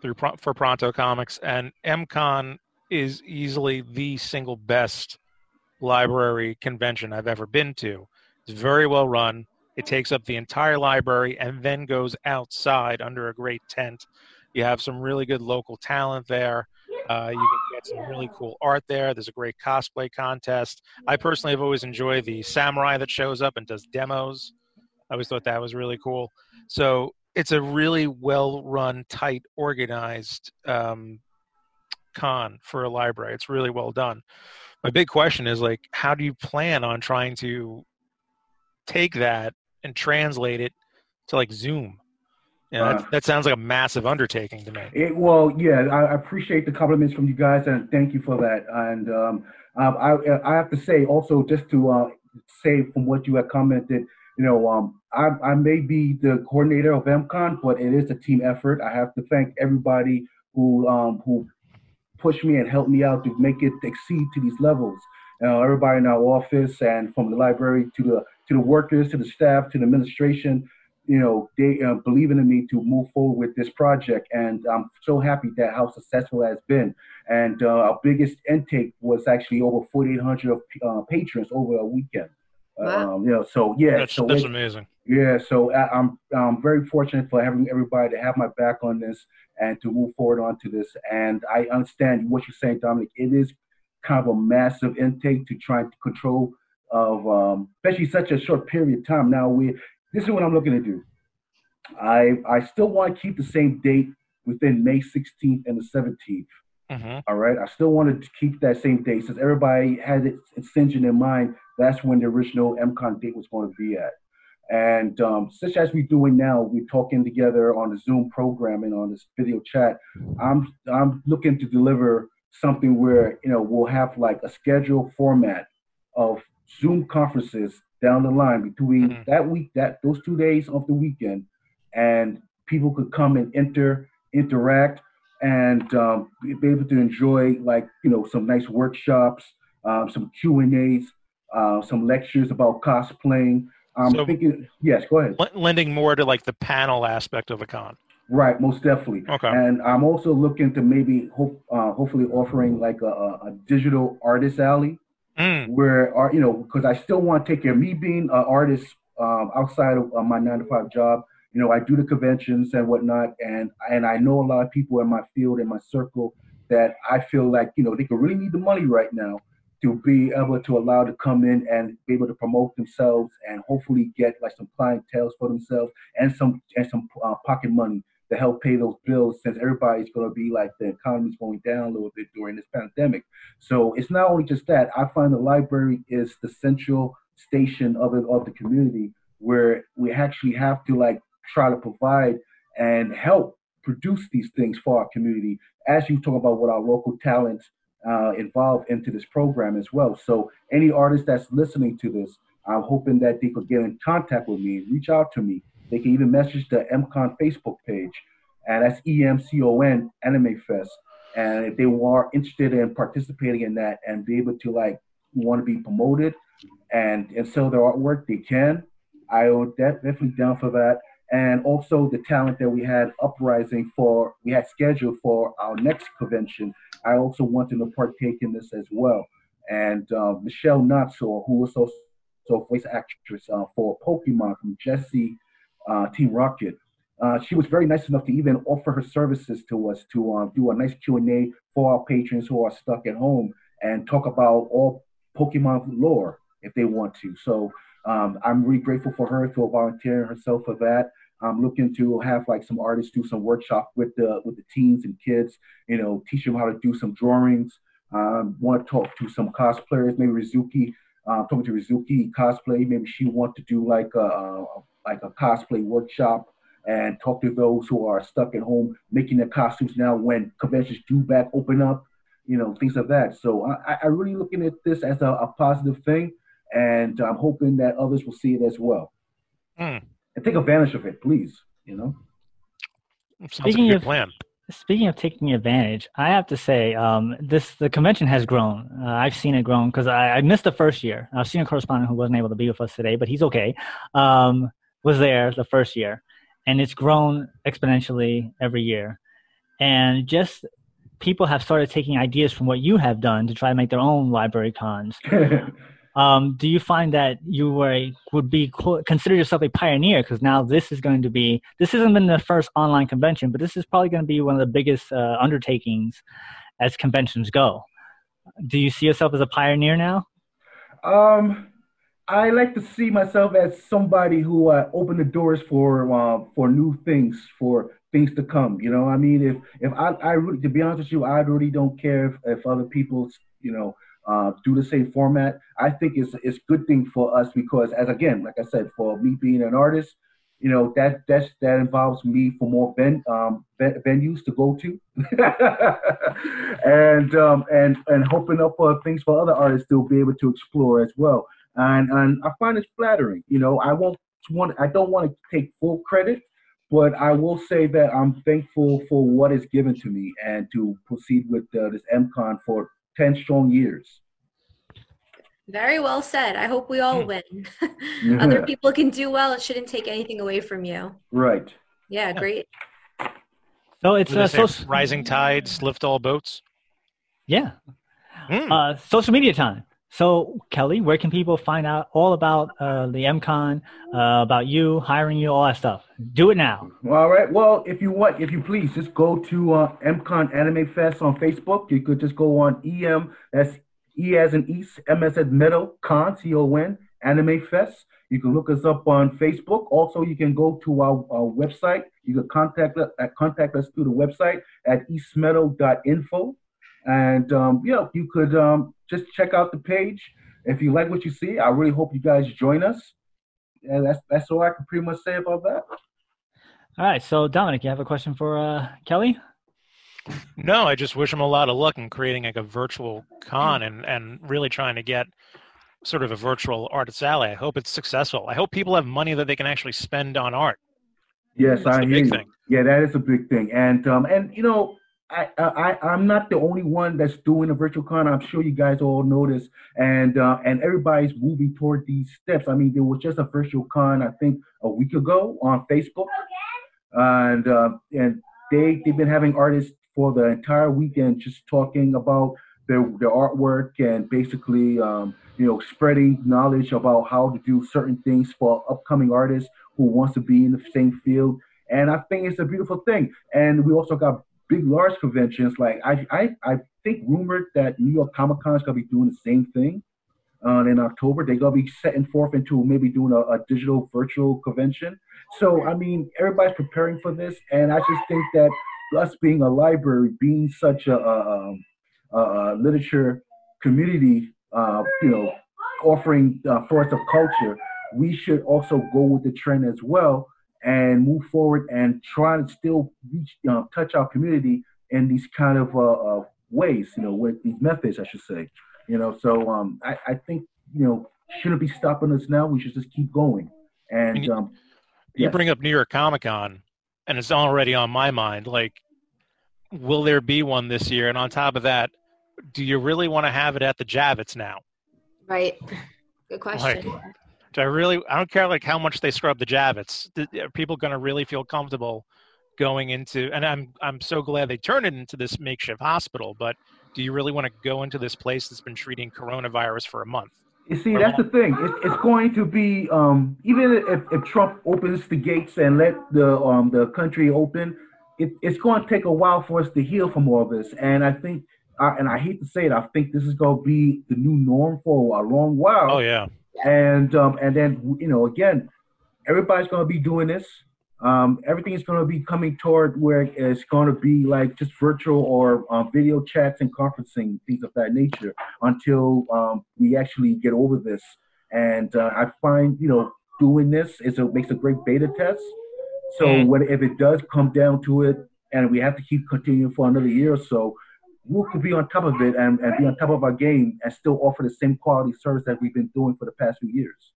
through for Pronto Comics, and MCon is easily the single best library convention I've ever been to. It's very well run. It takes up the entire library and then goes outside under a great tent. You have some really good local talent there. Uh, you can get some really cool art there. There's a great cosplay contest. I personally have always enjoyed the samurai that shows up and does demos. I always thought that was really cool. So it's a really well run, tight, organized um, con for a library. It's really well done. My big question is like, how do you plan on trying to take that and translate it to like Zoom. Yeah, uh, that, that, sounds like a massive undertaking to me. It, well, yeah, I appreciate the compliments from you guys, and thank you for that. And um, um, I, I have to say also, just to uh, say from what you have commented, you know, um, I, I may be the coordinator of MCon, but it is a team effort. I have to thank everybody who um, who pushed me and helped me out to make it exceed to these levels. You know, everybody in our office and from the library to the to the workers, to the staff, to the administration, you know, they uh, believing in me to move forward with this project. And I'm so happy that how successful it has been. And uh, our biggest intake was actually over 4,800 uh, patrons over a weekend. Wow. Um, you know, so yeah, that's, so that's amazing. Yeah, so I, I'm I'm very fortunate for having everybody to have my back on this and to move forward onto this. And I understand what you're saying, Dominic. It is kind of a massive intake to try to control of um, especially such a short period of time. Now we this is what I'm looking to do. I I still want to keep the same date within May 16th and the 17th. Mm-hmm. All right, I still wanted to keep that same date since everybody had it extension in mind. That's when the original MCon date was going to be at. And um, such as we're doing now, we're talking together on the Zoom program and on this video chat. I'm I'm looking to deliver something where you know we'll have like a schedule format of Zoom conferences down the line between mm-hmm. that week, that those two days of the weekend, and people could come and enter, interact, and um, be able to enjoy like you know some nice workshops, um, some Q and A's, uh, some lectures about cosplaying. I'm so thinking, yes, go ahead. Lending more to like the panel aspect of the con. Right, most definitely. Okay. And I'm also looking to maybe hope, uh, hopefully offering like a, a digital artist alley mm. where are you know because I still want to take care of me being an artist um, outside of uh, my nine to five job. You know, I do the conventions and whatnot, and and I know a lot of people in my field in my circle that I feel like you know they could really need the money right now to be able to allow to come in and be able to promote themselves and hopefully get like some clientele for themselves and some and some uh, pocket money to help pay those bills since everybody's going to be like the economy's going down a little bit during this pandemic. So it's not only just that. I find the library is the central station of it of the community where we actually have to like try to provide and help produce these things for our community as you talk about what our local talents uh, involved into this program as well. So any artist that's listening to this, I'm hoping that they could get in contact with me, reach out to me. They can even message the MCon Facebook page, and that's EMCON Anime Fest. And if they are interested in participating in that and be able to like want to be promoted and and sell their artwork, they can. I would definitely down for that. And also the talent that we had uprising for, we had scheduled for our next convention. I also wanted to partake in this as well. And uh, Michelle Knotz, who was also voice actress uh, for Pokemon from Jessie uh, Team Rocket, uh, she was very nice enough to even offer her services to us to uh, do a nice Q&A for our patrons who are stuck at home and talk about all Pokemon lore if they want to. So um, I'm really grateful for her for volunteering herself for that. I'm looking to have like some artists do some workshop with the with the teens and kids. You know, teach them how to do some drawings. Um, want to talk to some cosplayers, maybe Rizuki. Uh, talking to Rizuki cosplay. Maybe she want to do like a, a like a cosplay workshop and talk to those who are stuck at home making their costumes now when conventions do back open up. You know, things of that. So I, I really looking at this as a, a positive thing and I'm hoping that others will see it as well. Mm. And take advantage of it, please. You know. Sounds speaking like of plan. Speaking of taking advantage, I have to say um, this: the convention has grown. Uh, I've seen it grown because I, I, missed the first year. I've seen a correspondent, who wasn't able to be with us today, but he's okay, um, was there the first year, and it's grown exponentially every year. And just people have started taking ideas from what you have done to try to make their own library cons. Um, do you find that you were a, would be consider yourself a pioneer because now this is going to be this hasn't been the first online convention, but this is probably going to be one of the biggest uh, undertakings as conventions go. Do you see yourself as a pioneer now? Um, I like to see myself as somebody who uh, opened the doors for uh, for new things, for things to come. You know, I mean, if if I, I really, to be honest with you, I really don't care if, if other people, you know, uh, do the same format. I think it's it's good thing for us because, as again, like I said, for me being an artist, you know that that's that involves me for more ven, um, venues to go to, and um, and and hoping up for things for other artists to be able to explore as well. And and I find it flattering. You know, I won't want I don't want to take full credit, but I will say that I'm thankful for what is given to me and to proceed with uh, this MCon for 10 strong years. Very well said. I hope we all hmm. win. Other people can do well. It shouldn't take anything away from you. Right. Yeah, great. So it's uh, so, rising tides lift all boats. Yeah. Mm. Uh, social media time. So Kelly, where can people find out all about uh, the MCon, uh, about you, hiring you, all that stuff? Do it now. All right. Well, if you want, if you please, just go to uh, MCon Anime Fest on Facebook. You could just go on EM. That's E as in East, M as in Meadow, Con, C O N, Anime Fest. You can look us up on Facebook. Also, you can go to our, our website. You can contact us, uh, contact us through the website at eastmeadow.info. And um, yeah, you could um, just check out the page. If you like what you see, I really hope you guys join us. And that's that's all I can pretty much say about that. All right. So Dominic, you have a question for uh, Kelly? No, I just wish him a lot of luck in creating like a virtual con and, and really trying to get sort of a virtual artist alley. I hope it's successful. I hope people have money that they can actually spend on art. Yes, That's I hear you. Thing. Yeah, that is a big thing. And um and you know, I, I I'm not the only one that's doing a virtual con. I'm sure you guys all notice, and uh, and everybody's moving toward these steps. I mean, there was just a virtual con I think a week ago on Facebook, and uh, and they they've been having artists for the entire weekend just talking about their their artwork and basically um, you know spreading knowledge about how to do certain things for upcoming artists who wants to be in the same field. And I think it's a beautiful thing. And we also got big, large conventions. Like I, I, I think rumored that New York Comic Con is gonna be doing the same thing uh, in October. They're gonna be setting forth into maybe doing a, a digital virtual convention. So I mean, everybody's preparing for this, and I just think that us being a library, being such a, a, a, a literature community, uh, you know, offering uh, force of culture, we should also go with the trend as well and move forward and try to still reach, uh, touch our community in these kind of uh, uh, ways, you know, with these methods, I should say. You know, so um, I, I think, you know, shouldn't be stopping us now. We should just keep going. And you, um, you yes. bring up New York Comic Con, and it's already on my mind. Like, will there be one this year? And on top of that, do you really want to have it at the Javits now? Right. Good question. Like, I really? I don't care like how much they scrub the Javits. Are people going to really feel comfortable going into? And I'm I'm so glad they turned it into this makeshift hospital. But do you really want to go into this place that's been treating coronavirus for a month? You see, that's the thing. It's, it's going to be um, even if, if Trump opens the gates and let the um, the country open, it, it's going to take a while for us to heal from all this. And I think, uh, and I hate to say it, I think this is going to be the new norm for a long while. Oh yeah. And um, and then you know again, everybody's going to be doing this. Um, everything is going to be coming toward where it's going to be like just virtual or um, video chats and conferencing things of that nature until um, we actually get over this. And uh, I find you know doing this is a makes a great beta test. So Mm. when if it does come down to it, and we have to keep continuing for another year or so, we could be on top of it and, and be on top of our game and still offer the same quality service that we've been doing for the past few years.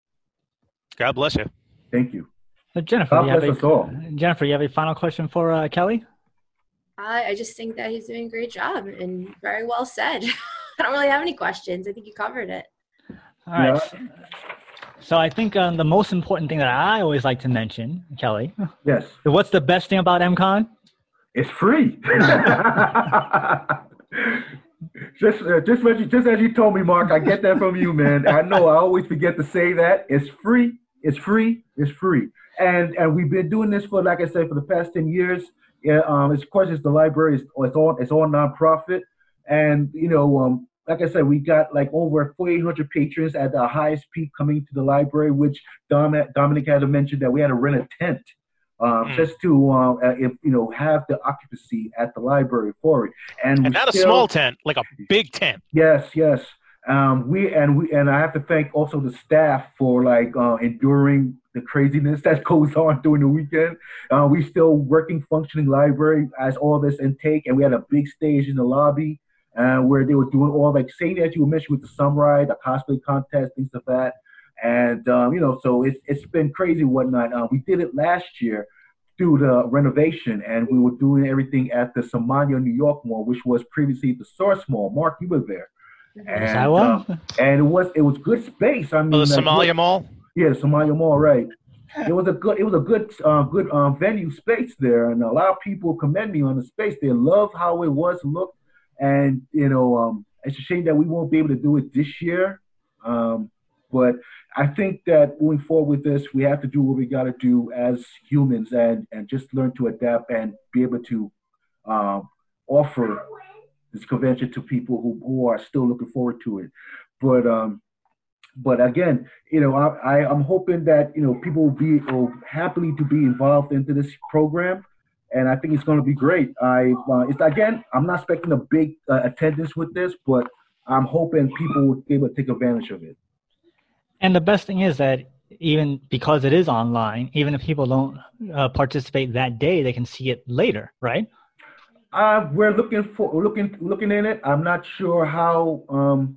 God bless you. Thank you. So Jennifer, God you have bless a, us all. Jennifer, you have a final question for uh, Kelly? I, I just think that he's doing a great job and very well said. I don't really have any questions. I think you covered it. All right. So I think um, the most important thing that I always like to mention, Kelly, Yes, what's the best thing about MCon? it's free. just, uh, just, you, just as you told me, Mark, I get that from you, man. I know I always forget to say that. It's free. It's free. It's free. And and we've been doing this for, like I said, for the past ten years. Yeah, um, it's, of course, it's the library. It's, it's all it's all nonprofit, and you know, um, like I said, we got like over 4,800 patrons at the highest peak coming to the library, which Dom, Dominic had mentioned that we had to rent a tent um, Mm. just to, uh, uh, if you know, have the occupancy at the library for it. And, And not a small tent, like a big tent. Yes, yes. Um, we and we and I have to thank also the staff for like uh, enduring the craziness that goes on during the weekend. Uh, we still working, functioning library as all this intake, and we had a big stage in the lobby uh, where they were doing all like same as you mentioned with the samurai, the cosplay contest, things like that. And um, you know, so it's it's been crazy and whatnot. Uh, we did it last year through the renovation, and we were doing everything at the Samanea New York Mall, which was previously the Source Mall. Mark, you were there. And, Yes, I was. uh, and it was it was good space. I mean, Oh, the like, Somalia Mall. yeah, Somalia Mall, right? It was a good, it was a good, uh, good um, venue space there, and a lot of people commend me on the space. They love how it was looked, and you know, um, it's a shame that we won't be able to do it this year. Um, but I think that moving forward with this, we have to do what we got to do as humans, and and just learn to adapt and be able to um, offer this convention to people who, who are still looking forward to it. But um, but again, you know, I, I I'm hoping that you know people will be will happily to be involved into this program, and I think it's going to be great. I uh, it's again, I'm not expecting a big uh, attendance with this, but I'm hoping people will be able to take advantage of it. And the best thing is that even because it is online, even if people don't uh, participate that day, they can see it later, right? Uh, we're looking for looking looking in it. I'm not sure how. Um,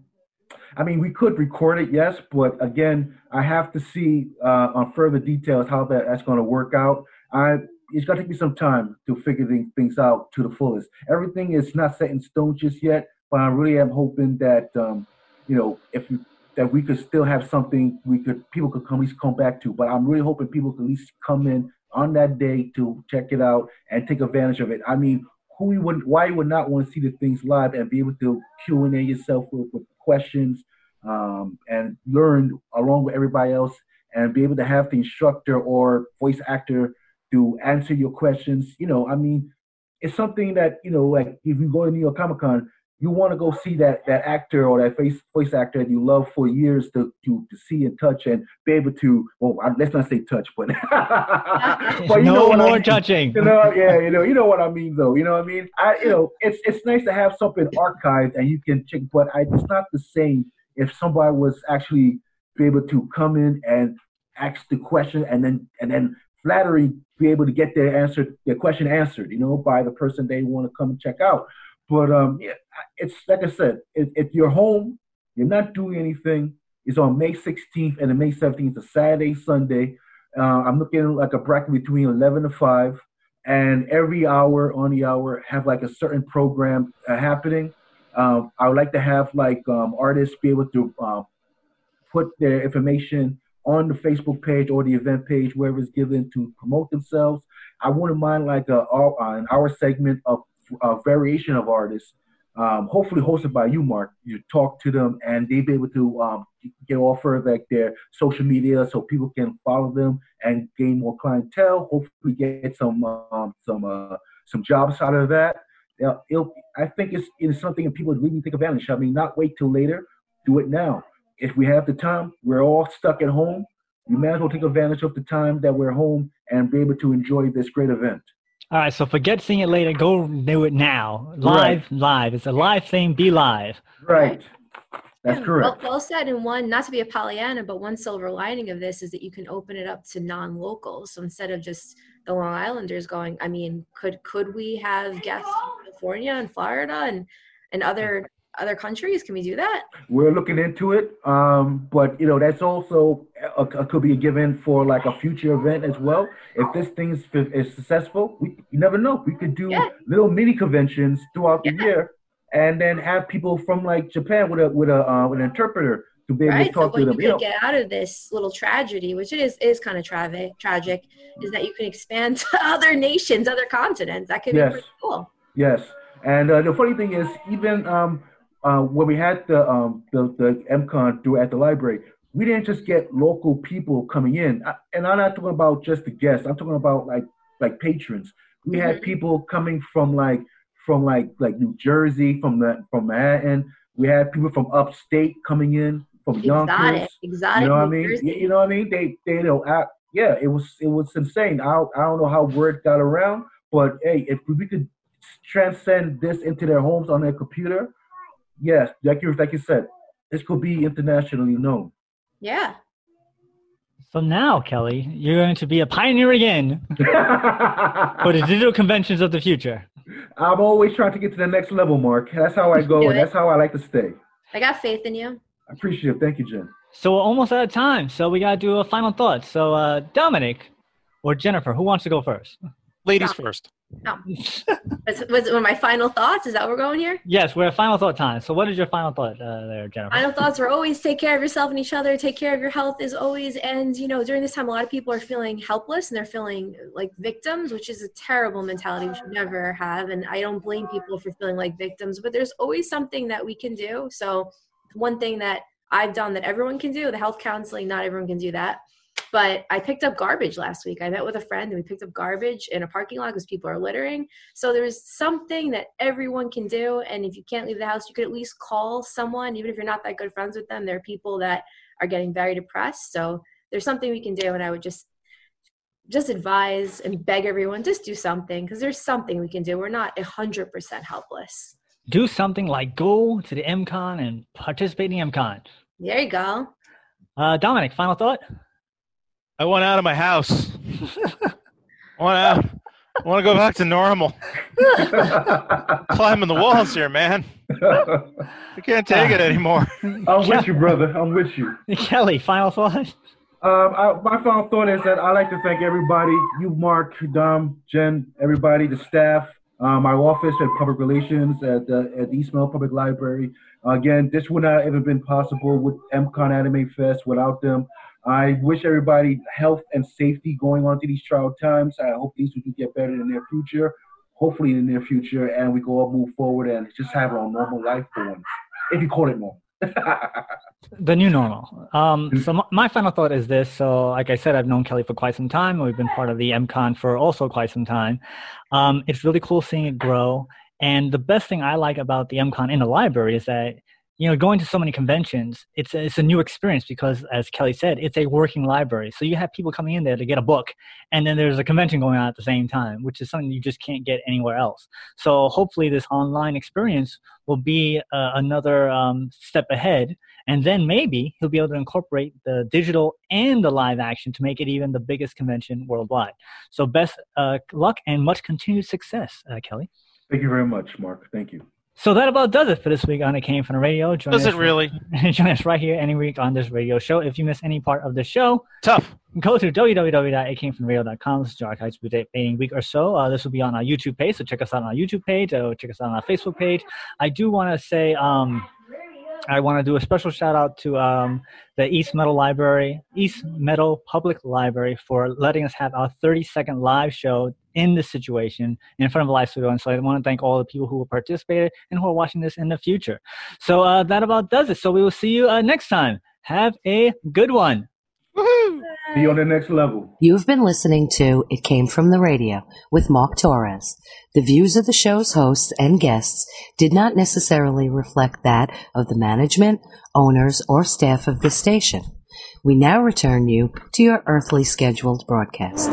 I mean, we could record it, yes, but again, I have to see uh, on further details how that, that's going to work out. I it's going to take me some time to figure things, things out to the fullest. Everything is not set in stone just yet, but I really am hoping that um, you know if you, that we could still have something we could people could come at least come back to. But I'm really hoping people could at least come in on that day to check it out and take advantage of it. I mean, who would why you would not want to see the things live and be able to Q and A yourself with, with questions um, and learn along with everybody else and be able to have the instructor or voice actor to answer your questions. You know, I mean, it's something that you know, like if you go to New York Comic Con, you want to go see that that actor or that face voice actor that you love for years to to, to see and touch and be able to well let's not say touch but but you no know more I mean. touching. You know yeah you know you know what I mean though. You know what I mean? I you know it's it's nice to have something archived and you can check but I, it's not the same if somebody was actually be able to come in and ask the question and then and then flattery be able to get their answer their question answered you know by the person they want to come check out but um yeah. it's like i said if, if you're home you're not doing anything it's on may 16th and may 17th it's a saturday sunday. Uh, i'm looking like a bracket between 11 to 5 and every hour on the hour have like a certain program uh, happening. Um, i would like to have like um, artists be able to uh, put their information on the Facebook page or the event page, wherever it's given to promote themselves. I wouldn't mind like a, an hour segment of a variation of artists, um, hopefully hosted by you, Mark. You talk to them and they be able to um, get offer like their social media so people can follow them and gain more clientele. Hopefully, get some um, some uh, some jobs out of that. I think it's, it's something that people really take advantage. I mean, not wait till later. Do it now if we have the time, we're all stuck at home. We may as well take advantage of the time that we're home and be able to enjoy this great event. All right, so forget seeing it later. Go do it now. Live, right. live. It's a live thing. Be live. Right. That's correct. Well, well, said. And one, not to be a Pollyanna, but one silver lining of this is that you can open it up to non-locals. So instead of just the Long Islanders going, I mean, could could we have guests from California and Florida and and other other countries? Can we do that? We're looking into it, um, but you know that's also a, a, could be a given for like a future event as well. If this thing is, is successful, we you never know. We could do yeah. little mini conventions throughout the year, and then have people from like Japan with a with a uh, with an interpreter to be able right? to talk so to them. You, you know, get out of this little tragedy, which it is is kind of tragic, tragic, is that you can expand to other nations, other continents. That could be yes. pretty cool. Yes, and uh, the funny thing is, even um, uh, when we had the, um, the the MCon do at the library, we didn't just get local people coming in, I, and I'm not talking about just the guests. I'm talking about like like patrons. We had mm-hmm. people coming from like from like like New Jersey, from the from Manhattan. We had people from upstate coming in from Yonkers. Exotic, you know what I mean? Jersey. You know what I mean? They they you know I, yeah, it was it was insane. I I don't know how word got around, but hey, if we could transcend this into their homes on their computer, yes, like you like you said, this could be internationally known. Yeah. So now, Kelly, you're going to be a pioneer again for the digital conventions of the future. I'm always trying to get to the next level, Mark. That's how I go, and that's how I like to stay. I got faith in you. I appreciate it. Thank you, Jen. So we're almost out of time, so we got to do a final thought. So, uh, Dominic or Jennifer, who wants to go first? Ladies first. No. was, was one of my final thoughts? Is that where we're going here? Yes, we're at final thought time. So, what is your final thought uh, there, Jennifer? Final thoughts are always take care of yourself and each other. Take care of your health is always. And you know, during this time, a lot of people are feeling helpless and they're feeling like victims, which is a terrible mentality we should never have. And I don't blame people for feeling like victims, but there's always something that we can do. So, one thing that I've done that everyone can do, the health counseling, not everyone can do that but I picked up garbage last week. I met with a friend and we picked up garbage in a parking lot because people are littering. So there's something that everyone can do. And if you can't leave the house, you could at least call someone, even if you're not that good friends with them. There are people that are getting very depressed. So there's something we can do. And I would just just advise and beg everyone just do something because there's something we can do. We're not 100% helpless. Do something like go to the MCon and participate in the MCon. There you go. Uh, Dominic, final thought? I want out of my house. I want out. I want to go back to normal. Climbing the walls here, man. I can't take it anymore. I'm with you, brother. I'm with you. Kelly, final thought? Um, I, my final thought is that I'd like to thank everybody, you, Mark, Dom, Jen, everybody, the staff, uh, my office at public relations at, uh, at East Meadow Public Library. Uh, again, this would not have been possible with MCon Anime Fest without them. I wish everybody health and safety going on to these trial times. I hope these will get better in their future. hopefully in the near future, and we can all move forward and just have our normal life for once, if you call it normal. the new normal. Um, so my, my, final thought is this. So, like I said, I've known Kelly for quite some time. We've been part of the MCon for also quite some time. Um, it's really cool seeing it grow. And the best thing I like about the MCon in the library is that you know, going to so many conventions, it's a, it's a new experience because, as Kelly said, it's a working library. So you have people coming in there to get a book, and then there's a convention going on at the same time, which is something you just can't get anywhere else. So hopefully, this online experience will be uh, another um, step ahead, and then maybe he'll be able to incorporate the digital and the live action to make it even the biggest convention worldwide. So best uh, luck and much continued success, uh, Kelly. Thank you very much, Mark. Thank you. So that about does it for this week on It Came From the Radio. Join does it really? join us right here any week on this radio show. If you miss any part of the show, tough. Go to www.itcamefromradio.com. This is our archives a week or so. Uh, this will be on our YouTube page, so check us out on our YouTube page. Or check us out on our Facebook page. I do want to say um, I want to do a special shout out to um, the East Meadow Library, East Meadow Public Library, for letting us have our 30 second live show in this situation in front of a live studio. And so I want to thank all the people who participated and who are watching this in the future. So uh, that about does it. So we will see you uh, next time. Have a good one. Be on the next level. You've been listening to It Came From the Radio with Mark Torres. The views of the show's hosts and guests did not necessarily reflect that of the management, owners, or staff of the station. We now return you to your earthly scheduled broadcast.